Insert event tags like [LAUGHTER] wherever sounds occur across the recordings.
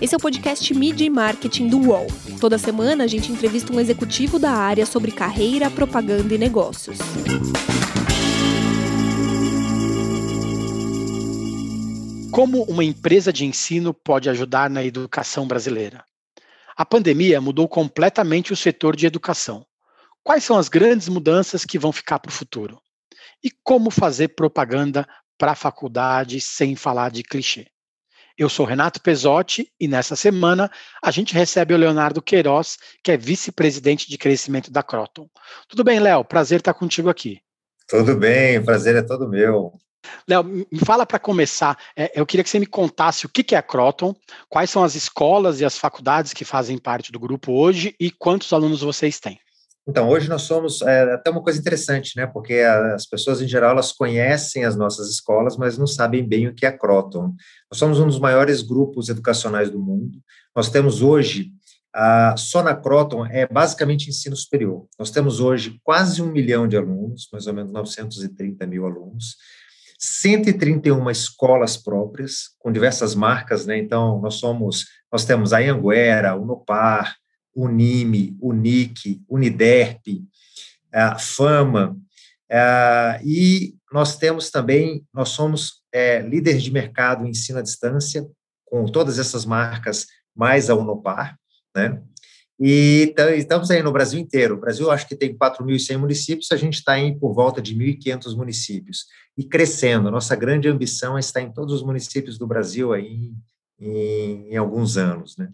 Esse é o podcast Media e Marketing do UOL. Toda semana a gente entrevista um executivo da área sobre carreira, propaganda e negócios. Como uma empresa de ensino pode ajudar na educação brasileira? A pandemia mudou completamente o setor de educação. Quais são as grandes mudanças que vão ficar para o futuro? E como fazer propaganda para a faculdade sem falar de clichê? Eu sou Renato Pesotti e nessa semana a gente recebe o Leonardo Queiroz, que é vice-presidente de crescimento da Croton. Tudo bem, Léo? Prazer estar contigo aqui. Tudo bem, o prazer é todo meu. Léo, me fala para começar, é, eu queria que você me contasse o que é a Croton, quais são as escolas e as faculdades que fazem parte do grupo hoje e quantos alunos vocês têm. Então, hoje nós somos, é, até uma coisa interessante, né, porque as pessoas em geral, elas conhecem as nossas escolas, mas não sabem bem o que é a Croton. Nós somos um dos maiores grupos educacionais do mundo, nós temos hoje, a, só na Croton, é basicamente ensino superior. Nós temos hoje quase um milhão de alunos, mais ou menos 930 mil alunos, 131 escolas próprias, com diversas marcas, né? Então, nós somos, nós temos a Anguera, Unopar, Unime, Unic, Uniderp, a Fama, e nós temos também, nós somos é, líderes de mercado em ensino à distância, com todas essas marcas, mais a Unopar, né? E estamos aí no Brasil inteiro. O Brasil, acho que tem 4.100 municípios, a gente está em por volta de 1.500 municípios. E crescendo. Nossa grande ambição é estar em todos os municípios do Brasil aí em, em alguns anos, né?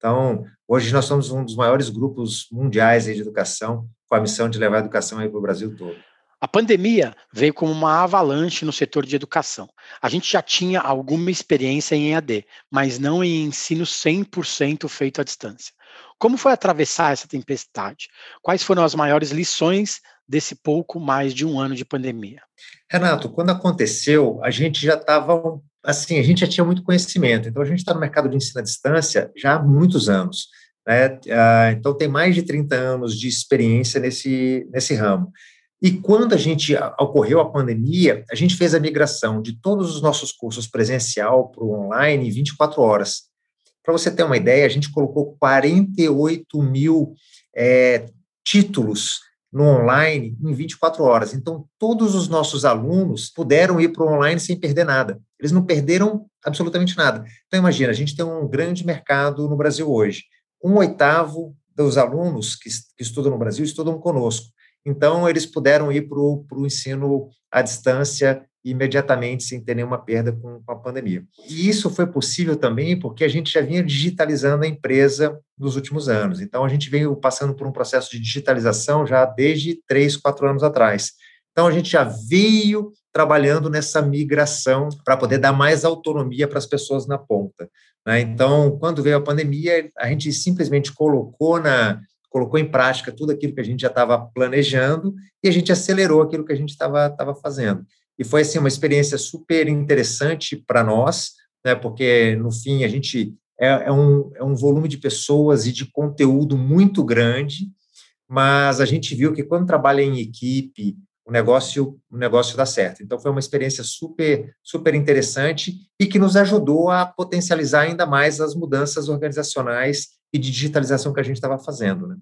Então, hoje nós somos um dos maiores grupos mundiais de educação, com a missão de levar a educação para o Brasil todo. A pandemia veio como uma avalanche no setor de educação. A gente já tinha alguma experiência em EAD, mas não em ensino 100% feito à distância. Como foi atravessar essa tempestade? Quais foram as maiores lições desse pouco mais de um ano de pandemia? Renato, quando aconteceu, a gente já estava, assim, a gente já tinha muito conhecimento. Então, a gente está no mercado de ensino à distância já há muitos anos. Né? Ah, então, tem mais de 30 anos de experiência nesse, nesse ramo. E quando a gente ocorreu a pandemia, a gente fez a migração de todos os nossos cursos presencial para o online em 24 horas. Para você ter uma ideia, a gente colocou 48 mil é, títulos no online em 24 horas. Então, todos os nossos alunos puderam ir para o online sem perder nada. Eles não perderam absolutamente nada. Então, imagina, a gente tem um grande mercado no Brasil hoje. Um oitavo dos alunos que, que estudam no Brasil estudam conosco. Então, eles puderam ir para o ensino à distância imediatamente, sem ter nenhuma perda com, a pandemia. E isso foi possível também porque a gente já vinha digitalizando a empresa nos últimos anos. Então, a gente veio passando por um processo de digitalização já desde três, quatro anos atrás. Então, a gente já veio trabalhando nessa migração para poder dar mais autonomia para as pessoas na ponta. Né? Então, quando veio a pandemia, a gente simplesmente colocou na, colocou em prática tudo aquilo que a gente já estava planejando e a gente acelerou aquilo que a gente estava fazendo. E foi assim uma experiência super interessante para nós, né, porque no fim a gente é, é, um, é um volume de pessoas e de conteúdo muito grande, mas a gente viu que quando trabalha em equipe, o negócio o negócio dá certo. Então foi uma experiência super super interessante e que nos ajudou a potencializar ainda mais as mudanças organizacionais e de digitalização que a gente estava fazendo, né?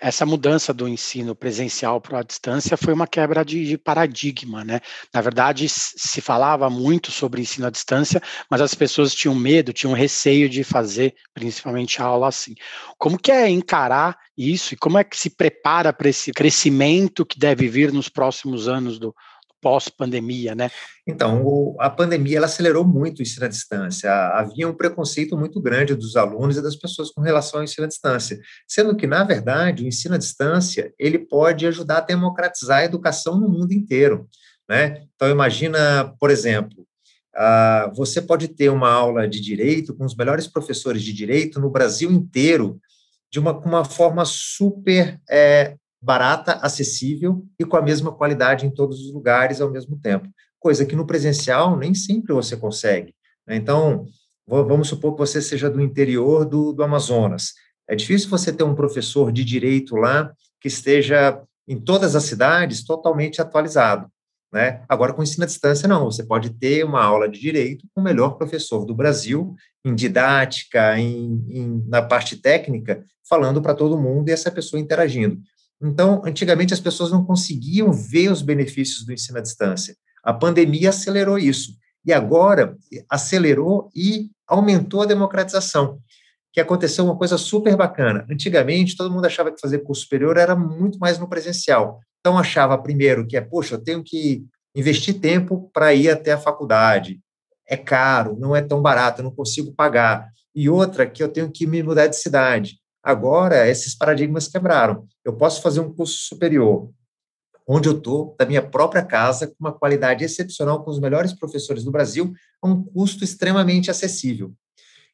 Essa mudança do ensino presencial para a distância foi uma quebra de, de, paradigma, né? Na verdade, se falava muito sobre ensino à distância, mas as pessoas tinham medo, tinham receio de fazer, principalmente aula assim. Como que é encarar isso e como é que se prepara para esse crescimento que deve vir nos próximos anos do, pós-pandemia, né? Então, o, a pandemia ela acelerou muito o ensino à distância. Havia um preconceito muito grande dos alunos e das pessoas com relação ao ensino à distância, sendo que, na verdade, o ensino à distância ele pode ajudar a democratizar a educação no mundo inteiro, né? Então, imagina, por exemplo, você pode ter uma aula de direito com os melhores professores de direito no Brasil inteiro de uma, uma forma super é, barata, acessível e com a mesma qualidade em todos os lugares ao mesmo tempo. Coisa que no presencial nem sempre você consegue. Né? Então, vamos supor que você seja do interior do, do Amazonas. É difícil você ter um professor de direito lá que esteja em todas as cidades totalmente atualizado. Né? Agora, com ensino à distância, não. Você pode ter uma aula de direito com o melhor professor do Brasil, em didática, em, em na parte técnica, falando para todo mundo e essa pessoa interagindo. Então, antigamente, as pessoas não conseguiam ver os benefícios do ensino à distância. A pandemia acelerou isso. E agora, acelerou e aumentou a democratização que aconteceu uma coisa super bacana. Antigamente, todo mundo achava que fazer curso superior era muito mais no presencial. Então, achava primeiro que é, poxa, eu tenho que investir tempo para ir até a faculdade. É caro, não é tão barato, eu não consigo pagar. E outra, que eu tenho que me mudar de cidade. Agora, esses paradigmas quebraram. Eu posso fazer um curso superior onde eu estou, da minha própria casa, com uma qualidade excepcional, com os melhores professores do Brasil, a um custo extremamente acessível.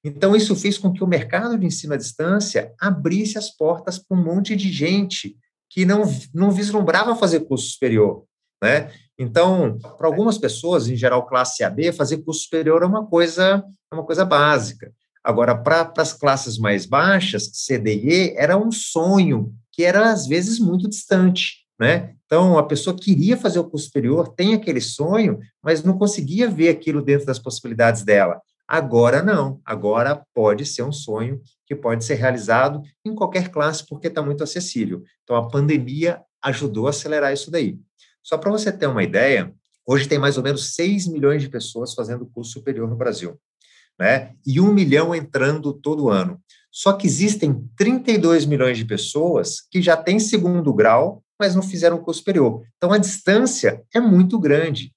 Então, isso fez com que o mercado de ensino à distância abrisse as portas para um monte de gente que não, não vislumbrava fazer curso superior, né? Então, para algumas pessoas, em geral classe AB, fazer curso superior é uma coisa, é uma coisa básica. Agora, para as classes mais baixas, C, D e E, era um sonho que era, às vezes, muito distante, né? Então, a pessoa queria fazer o curso superior, tem aquele sonho, mas não conseguia ver aquilo dentro das possibilidades dela. Agora não, agora pode ser um sonho que pode ser realizado em qualquer classe, porque está muito acessível. Então, a pandemia ajudou a acelerar isso daí. Só para você ter uma ideia, hoje tem mais ou menos 6 milhões de pessoas fazendo curso superior no Brasil, né? E um milhão entrando todo ano. Só que existem 32 milhões de pessoas que já têm segundo grau, mas não fizeram curso superior. Então, a distância é muito grande.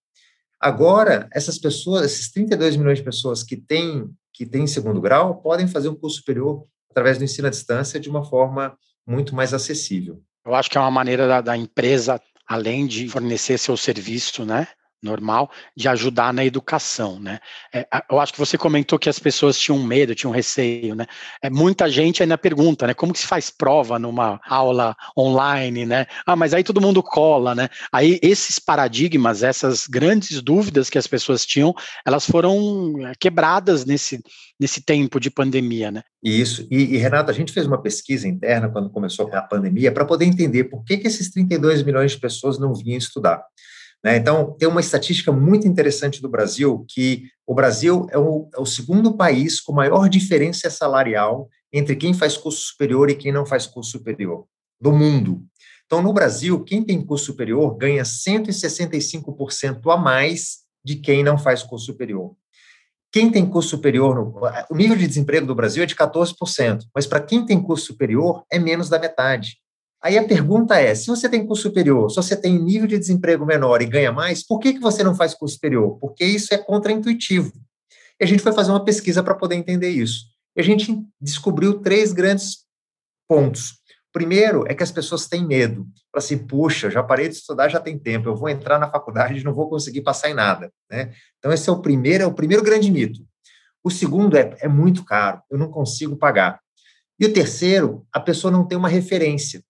Agora, essas pessoas, esses 32 milhões de pessoas que têm, que têm segundo grau, podem fazer um curso superior através do ensino à distância de uma forma muito mais acessível. Eu acho que é uma maneira da, da empresa, além de fornecer seu serviço, né, normal de ajudar na educação, né? É, eu acho que você comentou que as pessoas tinham medo, tinham receio, né? É, muita gente ainda pergunta, né? Como que se faz prova numa aula online, né? Ah, mas aí todo mundo cola, né? Aí esses paradigmas, essas grandes dúvidas que as pessoas tinham, elas foram é, quebradas nesse nesse tempo de pandemia, né? Isso. E, e Renato, a gente fez uma pesquisa interna quando começou a pandemia para poder entender por que, que esses 32 milhões de pessoas não vinham estudar. Né? Então, tem uma estatística muito interessante do Brasil, que o Brasil é o, é o segundo país com maior diferença salarial entre quem faz curso superior e quem não faz curso superior, do mundo. Então, no Brasil, quem tem curso superior ganha 165% a mais de quem não faz curso superior. Quem tem curso superior, no, o nível de desemprego do Brasil é de 14%, mas para quem tem curso superior é menos da metade. Aí a pergunta é: se você tem curso superior, se você tem nível de desemprego menor e ganha mais, por que, que você não faz curso superior? Porque isso é contraintuitivo. E a gente foi fazer uma pesquisa para poder entender isso. E a gente descobriu três grandes pontos. Primeiro é que as pessoas têm medo. Falam assim, puxa, já parei de estudar, já tem tempo, eu vou entrar na faculdade e [LAUGHS] não vou conseguir passar em nada. Né? Então, esse é o primeiro, é o primeiro grande mito. O segundo é, é muito caro, eu não consigo pagar. E o terceiro, a pessoa não tem uma referência.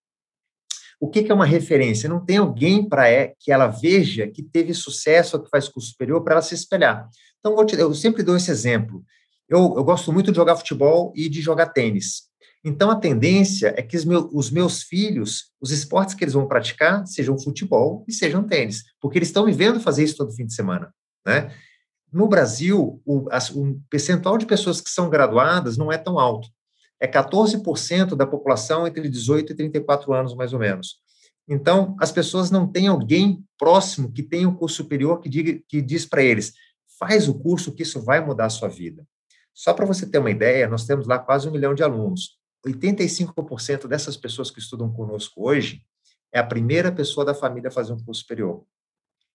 O que, que é uma referência? Não tem alguém para é, que ela veja que teve sucesso ou que faz curso superior para ela se espelhar. Então, te, eu sempre dou esse exemplo. Eu, eu, gosto muito de jogar futebol e de jogar tênis. Então, a tendência é que os, meu, os meus filhos, os esportes que eles vão praticar, sejam futebol e sejam tênis, porque eles estão me vendo fazer isso todo fim de semana. Né? No Brasil, o, as, o percentual de pessoas que são graduadas não é tão alto é 14% da população entre 18 e 34 anos, mais ou menos. Então, as pessoas não têm alguém próximo que tenha um curso superior que, diga, que diz para eles, faz o curso que isso vai mudar a sua vida. Só para você ter uma ideia, nós temos lá quase um milhão de alunos. 85% dessas pessoas que estudam conosco hoje é a primeira pessoa da família a fazer um curso superior.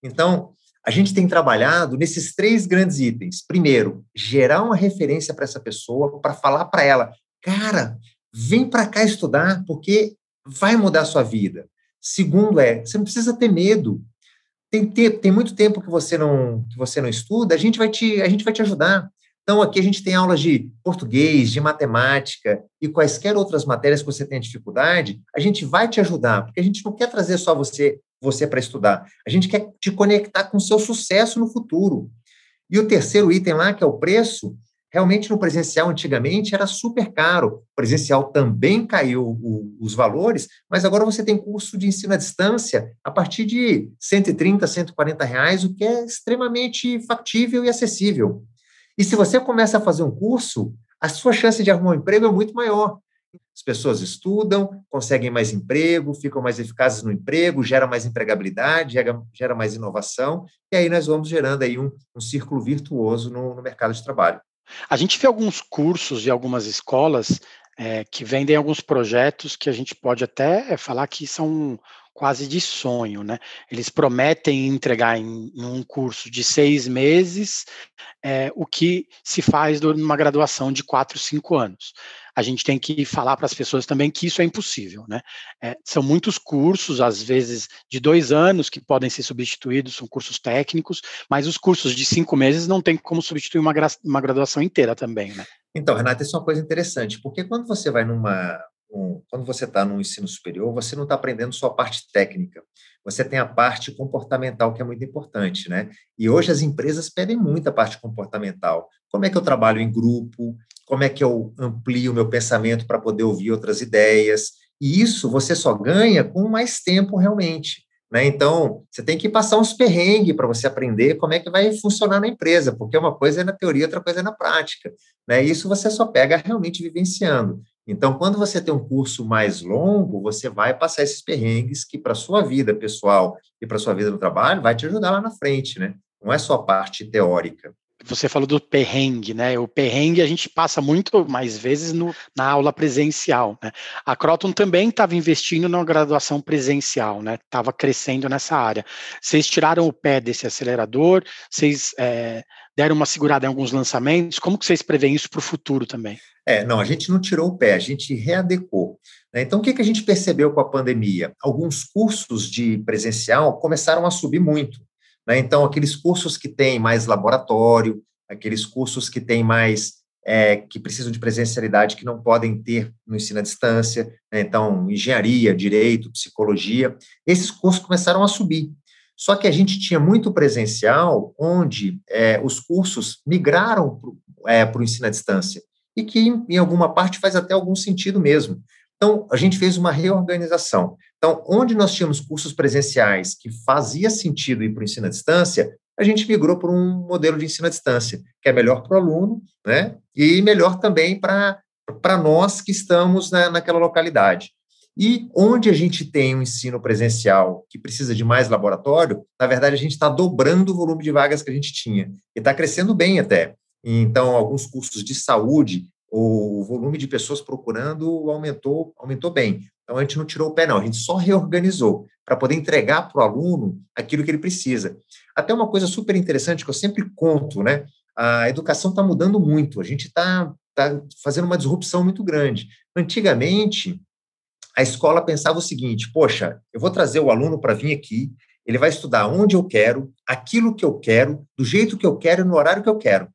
Então, a gente tem trabalhado nesses três grandes itens. Primeiro, gerar uma referência para essa pessoa, para falar para ela, Cara, vem para cá estudar, porque vai mudar a sua vida. Segundo é, você não precisa ter medo. Tem, ter, tem muito tempo que você não que você não estuda, a gente vai te a gente vai te ajudar. Então aqui a gente tem aulas de português, de matemática e quaisquer outras matérias que você tenha dificuldade, a gente vai te ajudar, porque a gente não quer trazer só você você para estudar. A gente quer te conectar com o seu sucesso no futuro. E o terceiro item lá, que é o preço, Realmente, no presencial, antigamente, era super caro. O presencial também caiu o, os valores, mas agora você tem curso de ensino à distância a partir de 130, 140 reais, o que é extremamente factível e acessível. E se você começa a fazer um curso, a sua chance de arrumar um emprego é muito maior. As pessoas estudam, conseguem mais emprego, ficam mais eficazes no emprego, gera mais empregabilidade, gera, mais inovação, e aí nós vamos gerando aí um, um círculo virtuoso no, no mercado de trabalho. A gente vê alguns cursos de algumas escolas é, que vendem alguns projetos que a gente pode até falar que são quase de sonho, né? Eles prometem entregar em, em um curso de seis meses é, o que se faz numa graduação de quatro, cinco anos a gente tem que falar para as pessoas também que isso é impossível, né? É, são muitos cursos, às vezes de dois anos, que podem ser substituídos, são cursos técnicos, mas os cursos de cinco meses não tem como substituir uma, uma graduação inteira também, né? Então, Renata, isso é uma coisa interessante, porque quando você vai numa, um, quando você está no ensino superior, você não está aprendendo só a parte técnica, você tem a parte comportamental que é muito importante, né? E hoje as empresas pedem muito a parte comportamental. Como é que eu trabalho em grupo? Como é que eu amplio o meu pensamento para poder ouvir outras ideias? E isso você só ganha com mais tempo realmente. Né? Então, você tem que passar uns perrengues para você aprender como é que vai funcionar na empresa, porque uma coisa é na teoria, outra coisa é na prática. Né? Isso você só pega realmente vivenciando. Então, quando você tem um curso mais longo, você vai passar esses perrengues que, para a sua vida pessoal e para a sua vida no trabalho, vai te ajudar lá na frente, né? Não é só a parte teórica. Você falou do perrengue, né? O perrengue a gente passa muito mais vezes no, na aula presencial, né? A Croton também estava investindo na graduação presencial, né? Estava crescendo nessa área. Vocês tiraram o pé desse acelerador, vocês é, deram uma segurada em alguns lançamentos. Como que vocês preveem isso para o futuro também? É, não, a gente não tirou o pé, a gente readecou. Né? Então, o que, que a gente percebeu com a pandemia? Alguns cursos de presencial começaram a subir muito. Né? Então, aqueles cursos que têm mais laboratório, aqueles cursos que têm mais é, que precisam de presencialidade que não podem ter no ensino à distância, né? então, engenharia, direito, psicologia, esses cursos começaram a subir. Só que a gente tinha muito presencial, onde é, os cursos migraram para o é, ensino à distância e que, em alguma parte, faz até algum sentido mesmo. Então, a gente fez uma reorganização. Então, onde nós tínhamos cursos presenciais que fazia sentido ir para o ensino à distância, a gente migrou para um modelo de ensino à distância, que é melhor para o aluno, né? E melhor também para nós que estamos na, naquela localidade. E onde a gente tem um ensino presencial que precisa de mais laboratório, na verdade, a gente está dobrando o volume de vagas que a gente tinha. E está crescendo bem até. Então, alguns cursos de saúde, o volume de pessoas procurando aumentou, aumentou bem. Então, a gente não tirou o pé, não, a gente só reorganizou para poder entregar para o aluno aquilo que ele precisa. Até uma coisa super interessante que eu sempre conto, né? A educação está mudando muito, a gente está tá fazendo uma disrupção muito grande. Antigamente, a escola pensava o seguinte: poxa, eu vou trazer o aluno para vir aqui, ele vai estudar onde eu quero, aquilo que eu quero, do jeito que eu quero no horário que eu quero.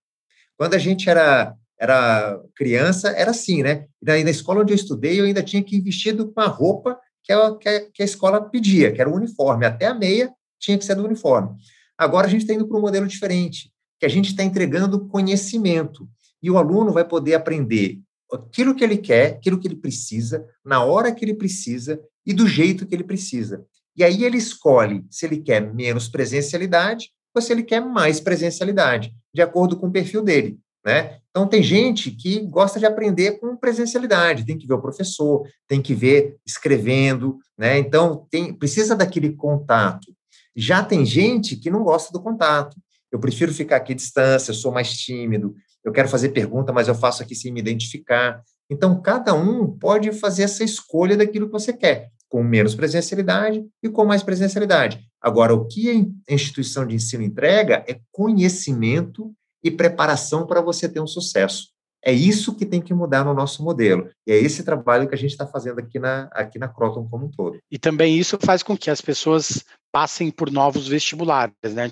Quando a gente era, era criança, era assim, né? E na escola onde eu estudei, eu ainda tinha que ir vestido com a roupa que a, que a, que a escola pedia, que era o uniforme. Até a meia tinha que ser do uniforme. Agora a gente está indo para um modelo diferente, que a gente está entregando conhecimento. E o aluno vai poder aprender aquilo que ele quer, aquilo que ele precisa, na hora que ele precisa e do jeito que ele precisa. E aí ele escolhe se ele quer menos presencialidade ou se ele quer mais presencialidade, de acordo com o perfil dele. Né? Então, tem gente que gosta de aprender com presencialidade, tem que ver o professor, tem que ver escrevendo, né? Então, tem, precisa daquele contato. Já tem gente que não gosta do contato. Eu prefiro ficar aqui à distância, sou mais tímido, eu quero fazer pergunta, mas eu faço aqui sem me identificar. Então, cada um pode fazer essa escolha daquilo que você quer com menos presencialidade e com mais presencialidade. Agora, o que a instituição de ensino entrega é conhecimento e preparação para você ter um sucesso. É isso que tem que mudar no nosso modelo. E é esse trabalho que a gente está fazendo aqui na, aqui na Croton como um todo. E também isso faz com que as pessoas passem por novos vestibulares, né?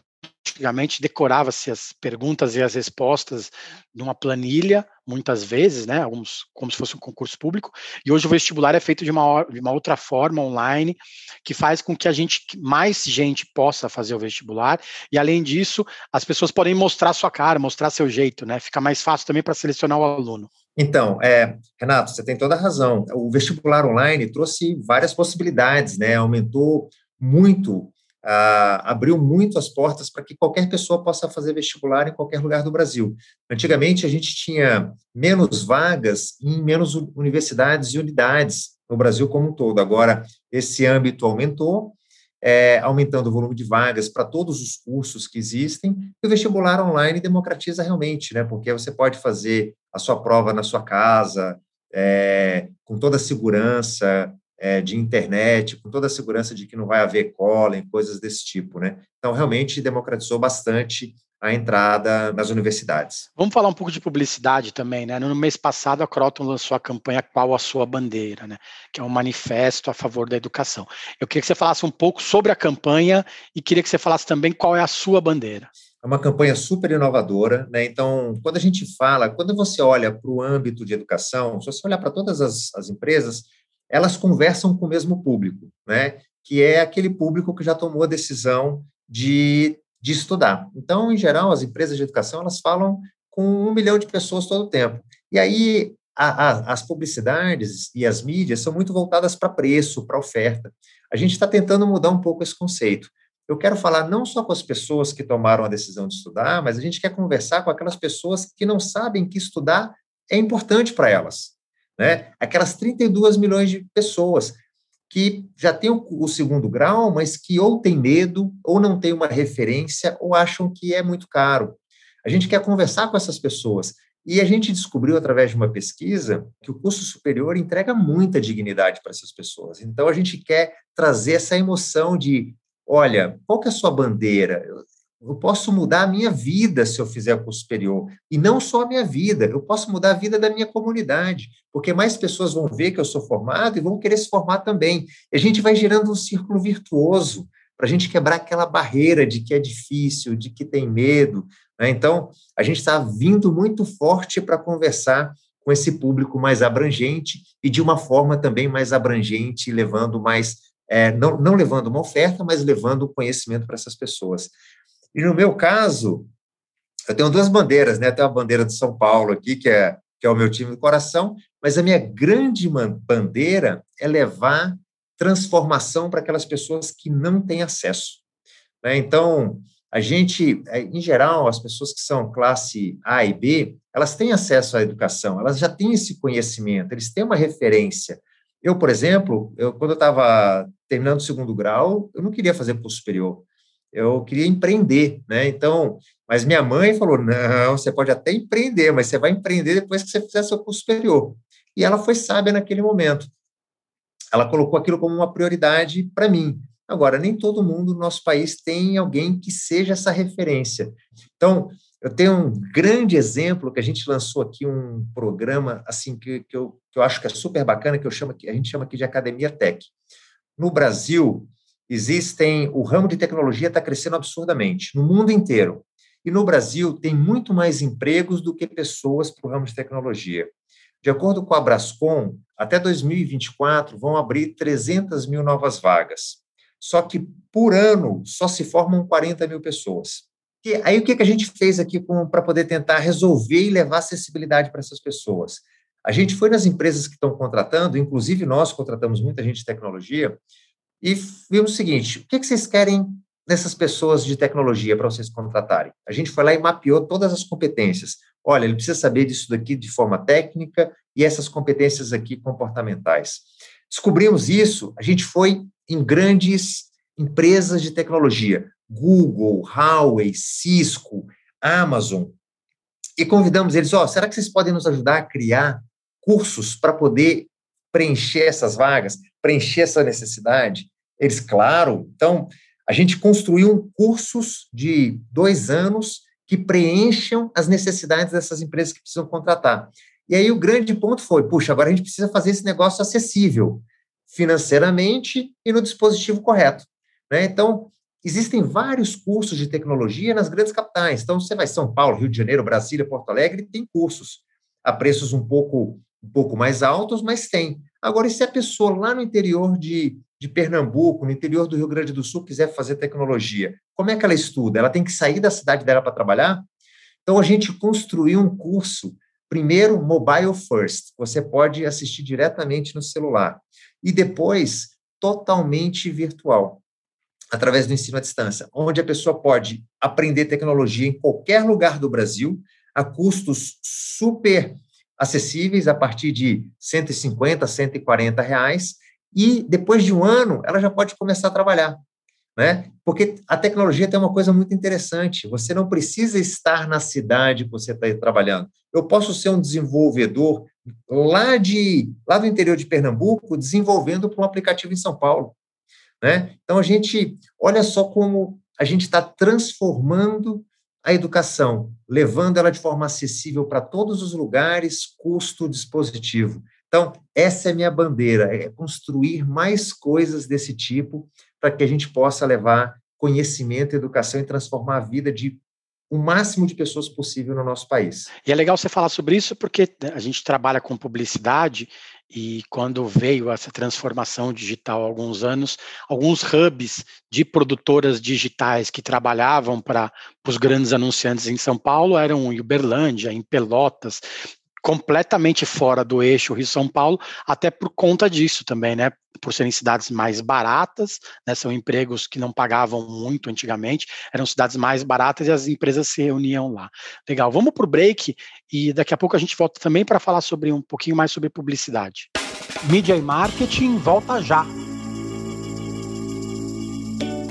Antigamente decorava-se as perguntas e as respostas numa planilha, muitas vezes, né, alguns, como se fosse um concurso público, e hoje o vestibular é feito de uma, de uma outra forma, online, que faz com que a gente, mais gente possa fazer o vestibular, e além disso, as pessoas podem mostrar sua cara, mostrar seu jeito, né, fica mais fácil também para selecionar o aluno. Então, é, Renato, você tem toda a razão. O vestibular online trouxe várias possibilidades, né? Aumentou muito ah, abriu muito as portas para que qualquer pessoa possa fazer vestibular em qualquer lugar do Brasil. Antigamente, a gente tinha menos vagas em menos universidades e unidades no Brasil como um todo. Agora, esse âmbito aumentou, é, aumentando o volume de vagas para todos os cursos que existem, e o vestibular online democratiza realmente, né? Porque você pode fazer a sua prova na sua casa, é, com toda a segurança, é, de internet, com toda a segurança de que não vai haver cola, coisas desse tipo, né? Então, realmente democratizou bastante a entrada nas universidades. Vamos falar um pouco de publicidade também, né? No mês passado, a Croton lançou a campanha Qual a Sua Bandeira, né? Que é um manifesto a favor da educação. Eu queria que você falasse um pouco sobre a campanha e queria que você falasse também qual é a sua bandeira. É uma campanha super inovadora, né? Então, quando a gente fala, quando você olha para o âmbito de educação, se você olhar para todas as, as empresas, elas conversam com o mesmo público, né? Que é aquele público que já tomou a decisão de, de estudar. Então, em geral, as empresas de educação elas falam com um milhão de pessoas todo o tempo. E aí a, a, as publicidades e as mídias são muito voltadas para preço, para oferta. A gente está tentando mudar um pouco esse conceito. Eu quero falar não só com as pessoas que tomaram a decisão de estudar, mas a gente quer conversar com aquelas pessoas que não sabem que estudar é importante para elas né? Aquelas 32 milhões de pessoas que já têm o, o, segundo grau, mas que ou têm medo, ou não têm uma referência, ou acham que é muito caro. A gente quer conversar com essas pessoas. E a gente descobriu, através de uma pesquisa, que o curso superior entrega muita dignidade para essas pessoas. Então, a gente quer trazer essa emoção de: olha, qual que é a sua bandeira? Eu posso mudar a minha vida se eu fizer o curso superior. E não só a minha vida, eu posso mudar a vida da minha comunidade, porque mais pessoas vão ver que eu sou formado e vão querer se formar também. E a gente vai gerando um círculo virtuoso para a gente quebrar aquela barreira de que é difícil, de que tem medo. Né? Então, a gente está vindo muito forte para conversar com esse público mais abrangente e de uma forma também mais abrangente, levando mais. É, não, não levando uma oferta, mas levando conhecimento para essas pessoas. E no meu caso, eu tenho duas bandeiras, né? Tenho a bandeira de São Paulo aqui, que é, que é o meu time do coração, mas a minha grande bandeira é levar transformação para aquelas pessoas que não têm acesso. Né? Então, a gente, é, em geral, as pessoas que são classe A e B, elas têm acesso à educação, elas já têm esse conhecimento, eles têm uma referência. Eu, por exemplo, eu, quando eu estava terminando o segundo grau, eu não queria fazer curso superior eu queria empreender, né? Então, mas minha mãe falou: não, você pode até empreender, mas você vai empreender depois que você fizer seu curso superior. E ela foi sábia naquele momento. Ela colocou aquilo como uma prioridade para mim. Agora, nem todo mundo no nosso país tem alguém que seja essa referência. Então, eu tenho um grande exemplo que a gente lançou aqui um programa assim que, que, eu, que eu acho que é super bacana, que eu chamo que a gente chama aqui de Academia Tech. No Brasil, existem, o ramo de tecnologia está crescendo absurdamente no mundo inteiro. E no Brasil tem muito mais empregos do que pessoas para o ramo de tecnologia. De acordo com a Brascom, até 2024 vão abrir 300 mil novas vagas. Só que por ano só se formam 40 mil pessoas. E aí o que a gente fez aqui para poder tentar resolver e levar acessibilidade para essas pessoas? A gente foi nas empresas que estão contratando, inclusive nós contratamos muita gente de tecnologia, e vimos o seguinte: o que, vocês querem dessas pessoas de tecnologia para vocês contratarem? A gente foi lá e mapeou todas as competências. Olha, ele precisa saber disso daqui de forma técnica e essas competências aqui comportamentais. Descobrimos isso, a gente foi em grandes empresas de tecnologia, Google, Huawei, Cisco, Amazon, e convidamos eles, ó, oh, será que vocês podem nos ajudar a criar cursos para poder preencher essas vagas? Preencher essa necessidade? Eles, claro. Então, a gente construiu cursos de dois anos que preencham as necessidades dessas empresas que precisam contratar. E aí o grande ponto foi, puxa, agora a gente precisa fazer esse negócio acessível financeiramente e no dispositivo correto. Né? Então, existem vários cursos de tecnologia nas grandes capitais. Então, você vai São Paulo, Rio de Janeiro, Brasília, Porto Alegre, tem cursos a preços um pouco, um pouco mais altos, mas tem. Agora, e se a pessoa lá no interior de, de Pernambuco, no interior do Rio Grande do Sul, quiser fazer tecnologia, como é que ela estuda? Ela tem que sair da cidade dela para trabalhar? Então, a gente construiu um curso, primeiro, mobile first, você pode assistir diretamente no celular, e depois, totalmente virtual através do ensino à distância, onde a pessoa pode aprender tecnologia em qualquer lugar do Brasil, a custos super acessíveis, a partir de 150, 140 reais, e depois de um ano, ela já pode começar a trabalhar. Né? Porque a tecnologia tem uma coisa muito interessante, você não precisa estar na cidade que você está trabalhando. Eu posso ser um desenvolvedor lá, de, lá do interior de Pernambuco, desenvolvendo para um aplicativo em São Paulo. Né? Então, a gente, olha só como a gente está transformando a educação, levando ela de forma acessível para todos os lugares, custo dispositivo. Então, essa é minha bandeira, é construir mais coisas desse tipo para que a gente possa levar conhecimento, educação e transformar a vida de o máximo de pessoas possível no nosso país. E é legal você falar sobre isso porque a gente trabalha com publicidade e quando veio essa transformação digital há alguns anos, alguns hubs de produtoras digitais que trabalhavam para os grandes anunciantes em São Paulo eram em Uberlândia, em Pelotas, completamente fora do eixo Rio-São Paulo, até por conta disso também, né? Por serem cidades mais baratas, né? São empregos que não pagavam muito antigamente, eram cidades mais baratas e as empresas se reuniam lá. Legal, vamos para o break e daqui a pouco a gente volta também para falar sobre um pouquinho mais sobre publicidade. Mídia e marketing volta já.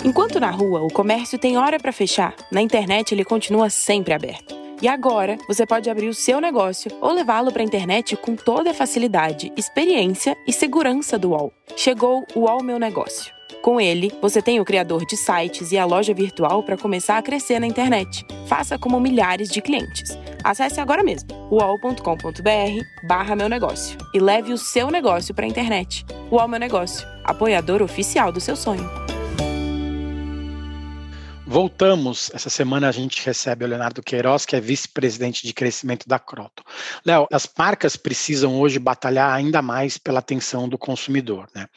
Enquanto na rua o comércio tem hora para fechar, na internet ele continua sempre aberto. E agora você pode abrir o seu negócio ou levá-lo para a internet com toda a facilidade, experiência e segurança do UOL. Chegou o UOL Meu Negócio. Com ele, você tem o criador de sites e a loja virtual para começar a crescer na internet. Faça como milhares de clientes. Acesse agora mesmo uol.com.br barra meu negócio e leve o seu negócio para a internet. UOL Meu Negócio, apoiador oficial do seu sonho. Voltamos. Essa semana a gente recebe o Leonardo Queiroz, que é vice-presidente de crescimento da Croton. Léo, as marcas precisam hoje batalhar ainda mais pela atenção do consumidor. Né?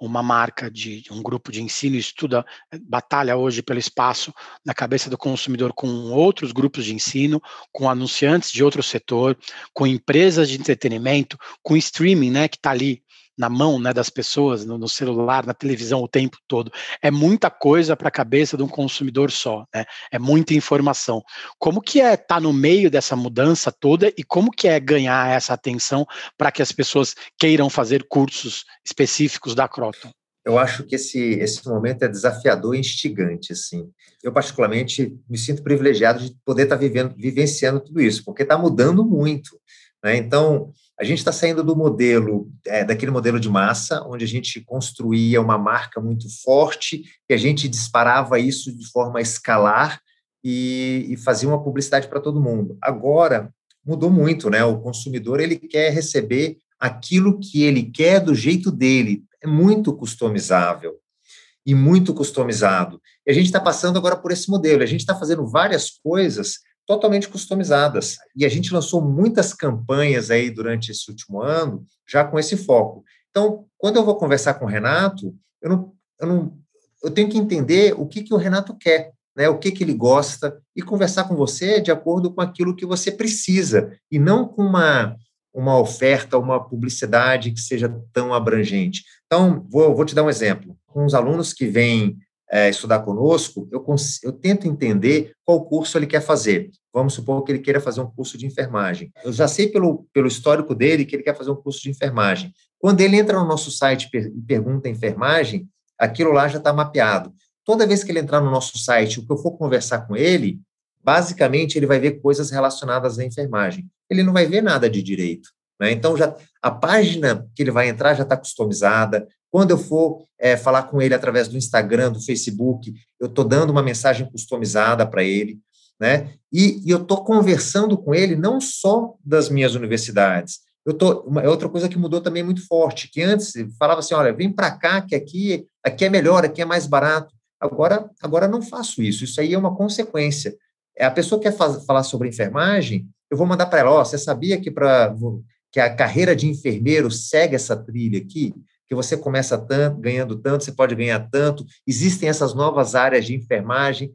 Uma marca de um grupo de ensino estuda, batalha hoje pelo espaço na cabeça do consumidor com outros grupos de ensino, com anunciantes de outro setor, com empresas de entretenimento, com streaming, né, que está ali na mão né, das pessoas, no, no, celular, na televisão o tempo todo. É muita coisa para a cabeça de um consumidor só, né? É muita informação. Como que é estar tá no meio dessa mudança toda e como que é ganhar essa atenção para que as pessoas queiram fazer cursos específicos da Croton? Eu acho que esse, esse momento é desafiador e instigante, assim. Eu, particularmente, me sinto privilegiado de poder estar tá vivendo, vivenciando tudo isso, porque está mudando muito. Né? Então, a gente está saindo do modelo, é, daquele modelo de massa, onde a gente construía uma marca muito forte e a gente disparava isso de forma escalar e, e fazia uma publicidade para todo mundo. Agora, mudou muito, né? O consumidor, ele quer receber aquilo que ele quer do jeito dele. É muito customizável e muito customizado. E a gente está passando agora por esse modelo. A gente está fazendo várias coisas totalmente customizadas. E a gente lançou muitas campanhas aí durante esse último ano, já com esse foco. Então, quando eu vou conversar com o Renato, eu não, eu não, eu tenho que entender o que, que o Renato quer, né? O que, que ele gosta e conversar com você de acordo com aquilo que você precisa e não com uma uma oferta, uma publicidade que seja tão abrangente. Então, vou, vou te dar um exemplo. Com os alunos que vêm é, estudar conosco, eu, eu tento entender qual curso ele quer fazer. Vamos supor que ele queira fazer um curso de enfermagem. Eu já sei pelo, pelo histórico dele que ele quer fazer um curso de enfermagem. Quando ele entra no nosso site e pergunta enfermagem, aquilo lá já está mapeado. Toda vez que ele entrar no nosso site, o que eu for conversar com ele, basicamente ele vai ver coisas relacionadas à enfermagem. Ele não vai ver nada de direito. Né? Então, já a página que ele vai entrar já está customizada, quando eu for é, falar com ele através do Instagram, do Facebook, eu estou dando uma mensagem customizada para ele, né? E, e eu estou conversando com ele não só das minhas universidades. Eu tô, uma, é outra coisa que mudou também muito forte, que antes falava assim, olha, vem para cá, que aqui, aqui é melhor, aqui é mais barato. Agora, agora não faço isso. Isso aí é uma consequência. É a pessoa que quer falar sobre enfermagem, eu vou mandar para ela, ó, você sabia que para que a carreira de enfermeiro segue essa trilha aqui? Que você começa tanto, ganhando tanto, você pode ganhar tanto. Existem essas novas áreas de enfermagem.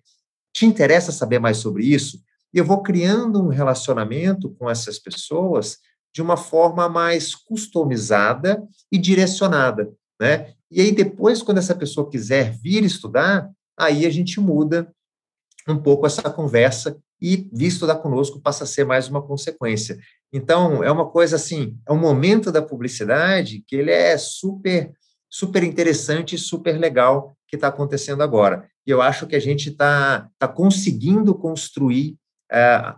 Te interessa saber mais sobre isso? E eu vou criando um relacionamento com essas pessoas de uma forma mais customizada e direcionada, né? E aí depois, quando essa pessoa quiser vir estudar, aí a gente muda um pouco essa conversa e vir estudar conosco passa a ser mais uma consequência. Então, é uma coisa assim, é um momento da publicidade que ele é super, super interessante e super legal que está acontecendo agora. E eu acho que a gente está tá conseguindo construir é,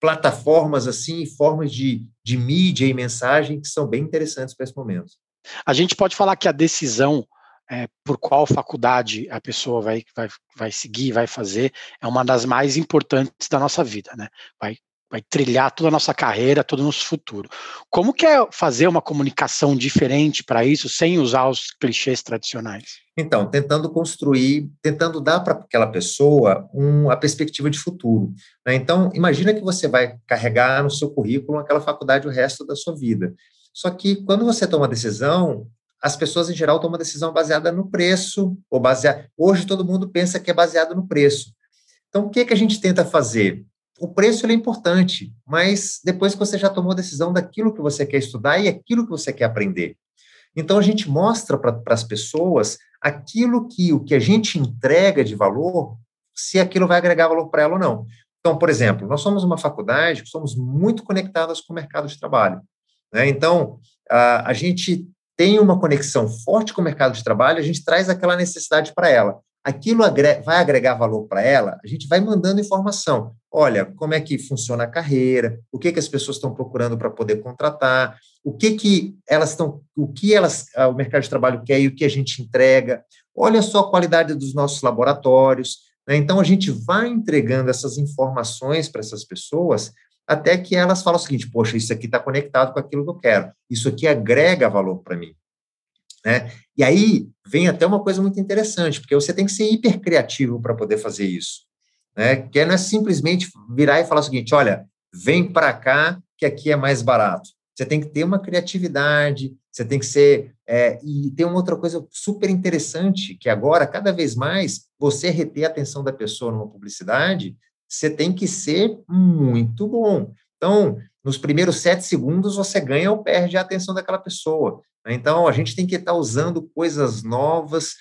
plataformas assim, formas de, de mídia e mensagem que são bem interessantes para esse momento. A gente pode falar que a decisão é, por qual faculdade a pessoa vai, vai, vai seguir, vai fazer, é uma das mais importantes da nossa vida, né? Vai, vai trilhar toda a nossa carreira, todo o nosso futuro. Como que é fazer uma comunicação diferente para isso, sem usar os clichês tradicionais? Então, tentando construir, tentando dar para aquela pessoa um, a perspectiva de futuro. Né? Então, imagina que você vai carregar no seu currículo aquela faculdade o resto da sua vida. Só que quando você toma a decisão, as pessoas em geral tomam decisão baseada no preço, ou baseado. Hoje todo mundo pensa que é baseado no preço. Então, o que, que a gente tenta fazer? O preço é importante, mas depois que você já tomou a decisão daquilo que você quer estudar e aquilo que você quer aprender. Então, a gente mostra para as pessoas aquilo que o que a gente entrega de valor, se aquilo vai agregar valor para ela ou não. Então, por exemplo, nós somos uma faculdade que somos muito conectadas com o mercado de trabalho. Né? Então, a, a gente tem uma conexão forte com o mercado de trabalho, a gente traz aquela necessidade para ela. Aquilo vai agregar valor para ela, a gente vai mandando informação. Olha, como é que funciona a carreira, o que, que as pessoas estão procurando para poder contratar, o que, que elas estão, o que elas, o mercado de trabalho quer e o que a gente entrega. Olha só a qualidade dos nossos laboratórios. Né? Então, a gente vai entregando essas informações para essas pessoas até que elas falam o seguinte: poxa, isso aqui está conectado com aquilo que eu quero, isso aqui agrega valor para mim. Né? E aí vem até uma coisa muito interessante, porque você tem que ser hiper criativo para poder fazer isso. Né? Que não é simplesmente virar e falar o seguinte: olha, vem para cá que aqui é mais barato. Você tem que ter uma criatividade, você tem que ser. É, e tem uma outra coisa super interessante, que agora, cada vez mais, você reter a atenção da pessoa numa publicidade, você tem que ser muito bom. Então, nos primeiros sete segundos, você ganha ou perde a atenção daquela pessoa. Né? Então, a gente tem que estar usando coisas novas,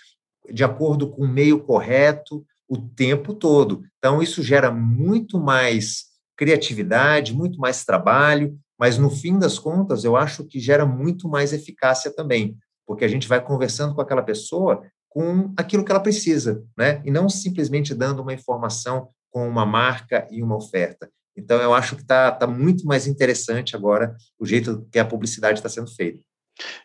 de acordo com o meio correto, o tempo todo. Então, isso gera muito mais criatividade, muito mais trabalho, mas no fim das contas, eu acho que gera muito mais eficácia também, porque a gente vai conversando com aquela pessoa com aquilo que ela precisa, né? E não simplesmente dando uma informação com uma marca e uma oferta. Então, eu acho que está tá muito mais interessante agora o jeito que a publicidade está sendo feita.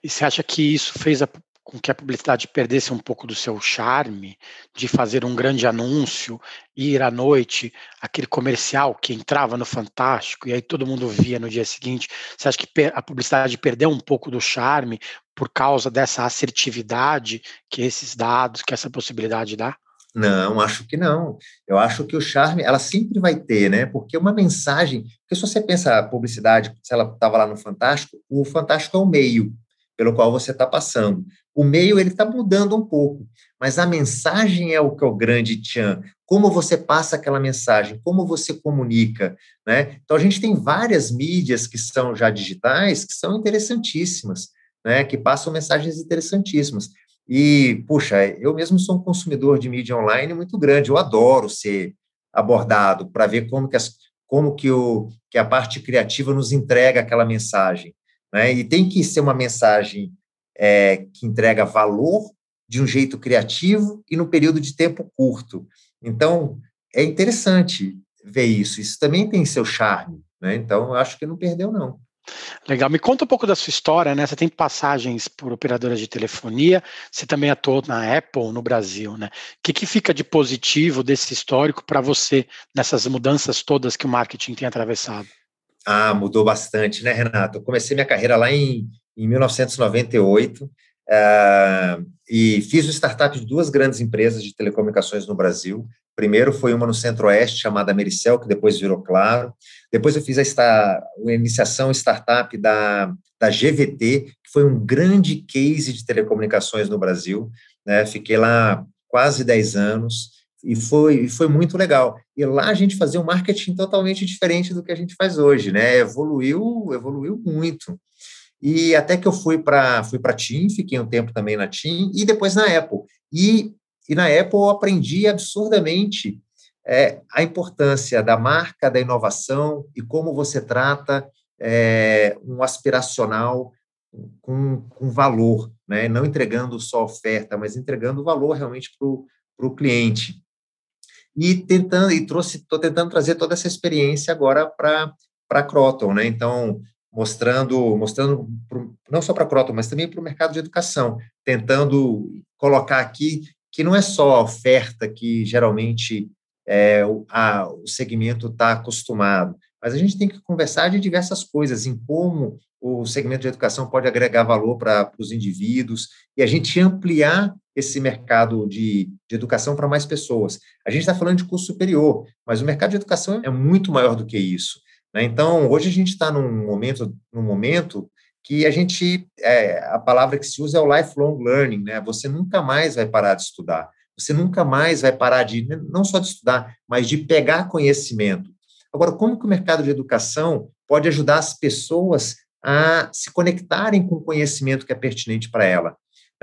E você acha que isso fez a, com que a publicidade perdesse um pouco do seu charme de fazer um grande anúncio, ir à noite, aquele comercial que entrava no Fantástico e aí todo mundo via no dia seguinte? Você acha que a publicidade perdeu um pouco do charme por causa dessa assertividade que esses dados, que essa possibilidade dá? Não, acho que não. Eu acho que o charme, ela sempre vai ter, né? Porque uma mensagem, porque se você pensa a publicidade, se ela estava lá no Fantástico, o Fantástico é o meio pelo qual você está passando. O meio, ele está mudando um pouco, mas a mensagem é o que é o grande tchan. Como você passa aquela mensagem, como você comunica, né? Então, a gente tem várias mídias que são já digitais, que são interessantíssimas, né? Que passam mensagens interessantíssimas. E, puxa, eu mesmo sou um consumidor de mídia online muito grande, eu adoro ser abordado para ver como que, as, como que, o, que a parte criativa nos entrega aquela mensagem. Né? E tem que ser uma mensagem é, que entrega valor de um jeito criativo e no período de tempo curto. Então, é interessante ver isso. Isso também tem seu charme. Né? Então, acho que não perdeu, não. Legal. Me conta um pouco da sua história, né? Você tem passagens por operadoras de telefonia, você também atuou na Apple no Brasil, né? O que, que fica de positivo desse histórico para você nessas mudanças todas que o marketing tem atravessado? Ah, mudou bastante, né, Renato? Eu comecei minha carreira lá em, em 1998, uh, e fiz o startup de duas grandes empresas de telecomunicações no Brasil. Primeiro foi uma no Centro-Oeste, chamada Mericel, que depois virou Claro. Depois eu fiz a, a iniciação startup da, da GVT, que foi um grande case de telecomunicações no Brasil. Né? Fiquei lá quase 10 anos e foi, foi muito legal. E lá a gente fazia um marketing totalmente diferente do que a gente faz hoje, né? Evoluiu, evoluiu muito. E até que eu fui para fui para TIM, fiquei um tempo também na TIM e depois na Apple. E, e na Apple eu aprendi absurdamente é, a importância da marca, da inovação e como você trata é, um aspiracional com, com valor, né? não entregando só oferta, mas entregando valor realmente para o cliente. E tentando, e trouxe, estou tentando trazer toda essa experiência agora para a Croton, né? Então, mostrando, mostrando pro, não só para a Croton, mas também para o mercado de educação, tentando colocar aqui que não é só a oferta que geralmente é, o, a, o segmento está acostumado, mas a gente tem que conversar de diversas coisas, em como o segmento de educação pode agregar valor para os indivíduos e a gente ampliar esse mercado de, de educação para mais pessoas. A gente está falando de curso superior, mas o mercado de educação é muito maior do que isso. Né? Então, hoje a gente está num momento, num momento que a gente, é, a palavra que se usa é o lifelong learning, né? Você nunca mais vai parar de estudar. Você nunca mais vai parar de, não só de estudar, mas de pegar conhecimento. Agora, como que o mercado de educação pode ajudar as pessoas a se conectarem com o conhecimento que é pertinente para ela?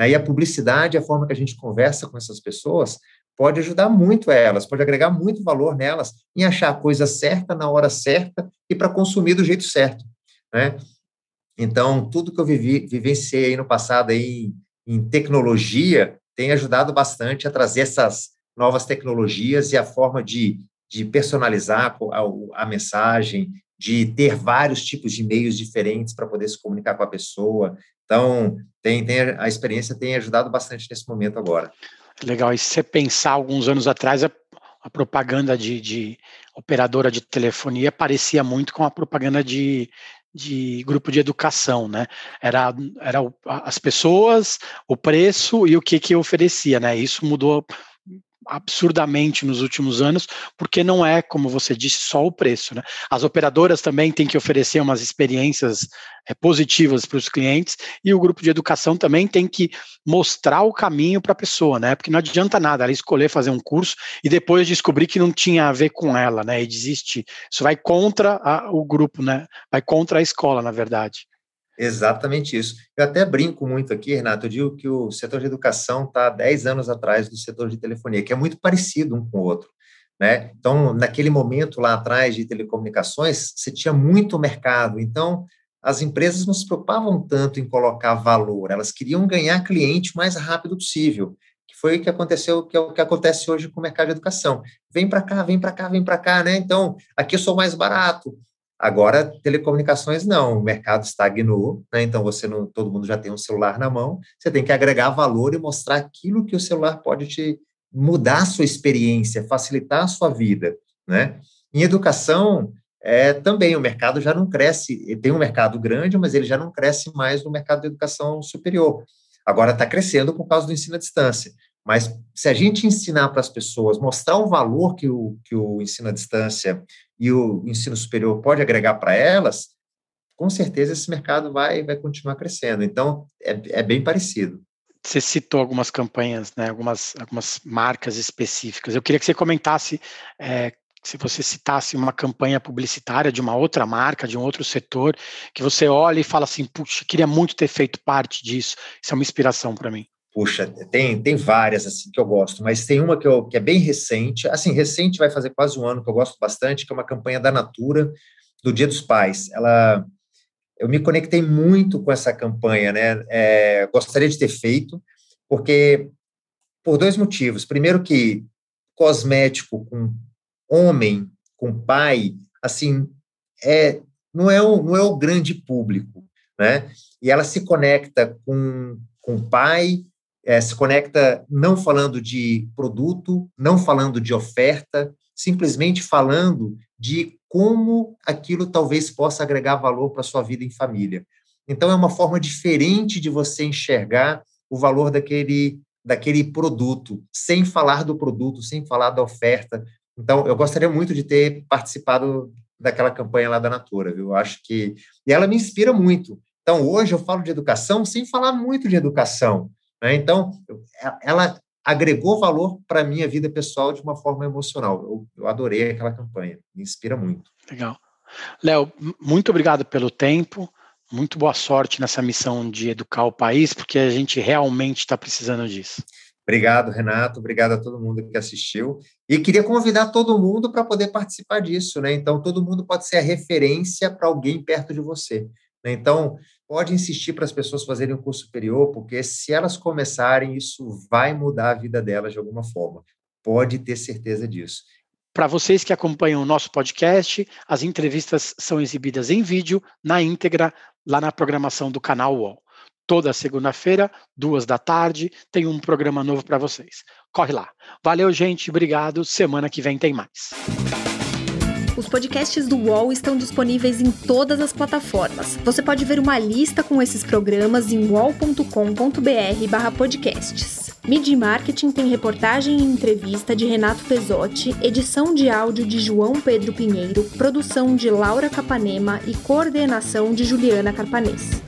E a publicidade, a forma que a gente conversa com essas pessoas, pode ajudar muito elas, pode agregar muito valor nelas em achar a coisa certa na hora certa e para consumir do jeito certo, né? Então, tudo que eu vivi, vivenciei no passado aí em, em tecnologia tem ajudado bastante a trazer essas novas tecnologias e a forma de, de personalizar a, a mensagem, de ter vários tipos de meios diferentes para poder se comunicar com a pessoa. Então, tem, tem, a experiência tem ajudado bastante nesse momento agora. Legal. E se você pensar alguns anos atrás, a, a propaganda de, de, operadora de telefonia parecia muito com a propaganda de, de grupo de educação, né? Era, era as pessoas, o preço e o que que oferecia, né? Isso mudou absurdamente nos últimos anos, porque não é, como você disse, só o preço. Né? As operadoras também têm que oferecer umas experiências é, positivas para os clientes e o grupo de educação também tem que mostrar o caminho para a pessoa, né? Porque não adianta nada ela escolher fazer um curso e depois descobrir que não tinha a ver com ela, né? E desistir. Isso vai contra a, o grupo, né? Vai contra a escola, na verdade. Exatamente isso. Eu até brinco muito aqui, Renato, eu digo que o setor de educação está 10 anos atrás do setor de telefonia, que é muito parecido um com o outro. Né? Então, naquele momento lá atrás de telecomunicações, você tinha muito mercado, então as empresas não se preocupavam tanto em colocar valor, elas queriam ganhar cliente o mais rápido possível, que foi o que aconteceu, que é o que acontece hoje com o mercado de educação. Vem para cá, vem para cá, vem para cá, né? Então, aqui eu sou mais barato, Agora, telecomunicações não, o mercado estagnou, né? então você não, todo mundo já tem um celular na mão, você tem que agregar valor e mostrar aquilo que o celular pode te mudar a sua experiência, facilitar a sua vida, né? Em educação, é, também o mercado já não cresce, tem um mercado grande, mas ele já não cresce mais no mercado de educação superior. Agora está crescendo por causa do ensino à distância. Mas se a gente ensinar para as pessoas, mostrar o valor que o, que o ensino à distância e o ensino superior pode agregar para elas, com certeza esse mercado vai, vai continuar crescendo. Então, é, é bem parecido. Você citou algumas campanhas, né, algumas, algumas marcas específicas. Eu queria que você comentasse, é, se você citasse uma campanha publicitária de uma outra marca, de um outro setor, que você olha e fala assim, puxa, queria muito ter feito parte disso. Isso é uma inspiração para mim. Puxa, tem, tem várias assim que eu gosto, mas tem uma que, eu, que é bem recente, assim, recente vai fazer quase um ano que eu gosto bastante, que é uma campanha da Natura do Dia dos Pais. Ela, eu me conectei muito com essa campanha, né? É, gostaria de ter feito, porque por dois motivos. Primeiro que cosmético com homem, com pai, assim, é não é o, não é o grande público, né? E ela se conecta com com pai, é, se conecta não falando de produto, não falando de oferta, simplesmente falando de como aquilo talvez possa agregar valor para a sua vida em família. Então, é uma forma diferente de você enxergar o valor daquele, daquele produto, sem falar do produto, sem falar da oferta. Então, eu gostaria muito de ter participado daquela campanha lá da Natura, viu? Eu acho que. E ela me inspira muito. Então, hoje eu falo de educação sem falar muito de educação. Né? Então, ela agregou valor para a minha vida pessoal de uma forma emocional. Eu, eu adorei aquela campanha, me inspira muito. Legal. Léo, muito obrigado pelo tempo. Muito boa sorte nessa missão de educar o país, porque a gente realmente está precisando disso. Obrigado, Renato. Obrigado a todo mundo que assistiu. E queria convidar todo mundo para poder participar disso, né? Então, todo mundo pode ser a referência para alguém perto de você. Né? Então, pode insistir para as pessoas fazerem um curso superior, porque se elas começarem, isso vai mudar a vida delas de alguma forma. Pode ter certeza disso. Para vocês que acompanham o nosso podcast, as entrevistas são exibidas em vídeo, na íntegra, lá na programação do canal UOL. Toda segunda-feira, duas da tarde, tem um programa novo para vocês. Corre lá. Valeu, gente. Obrigado. Semana que vem tem mais. Os podcasts do UOL estão disponíveis em todas as plataformas. Você pode ver uma lista com esses programas em wall.com.br/podcasts. Media Marketing tem reportagem e entrevista de Renato Pesotti, edição de áudio de João Pedro Pinheiro, produção de Laura Capanema e coordenação de Juliana Carpanês.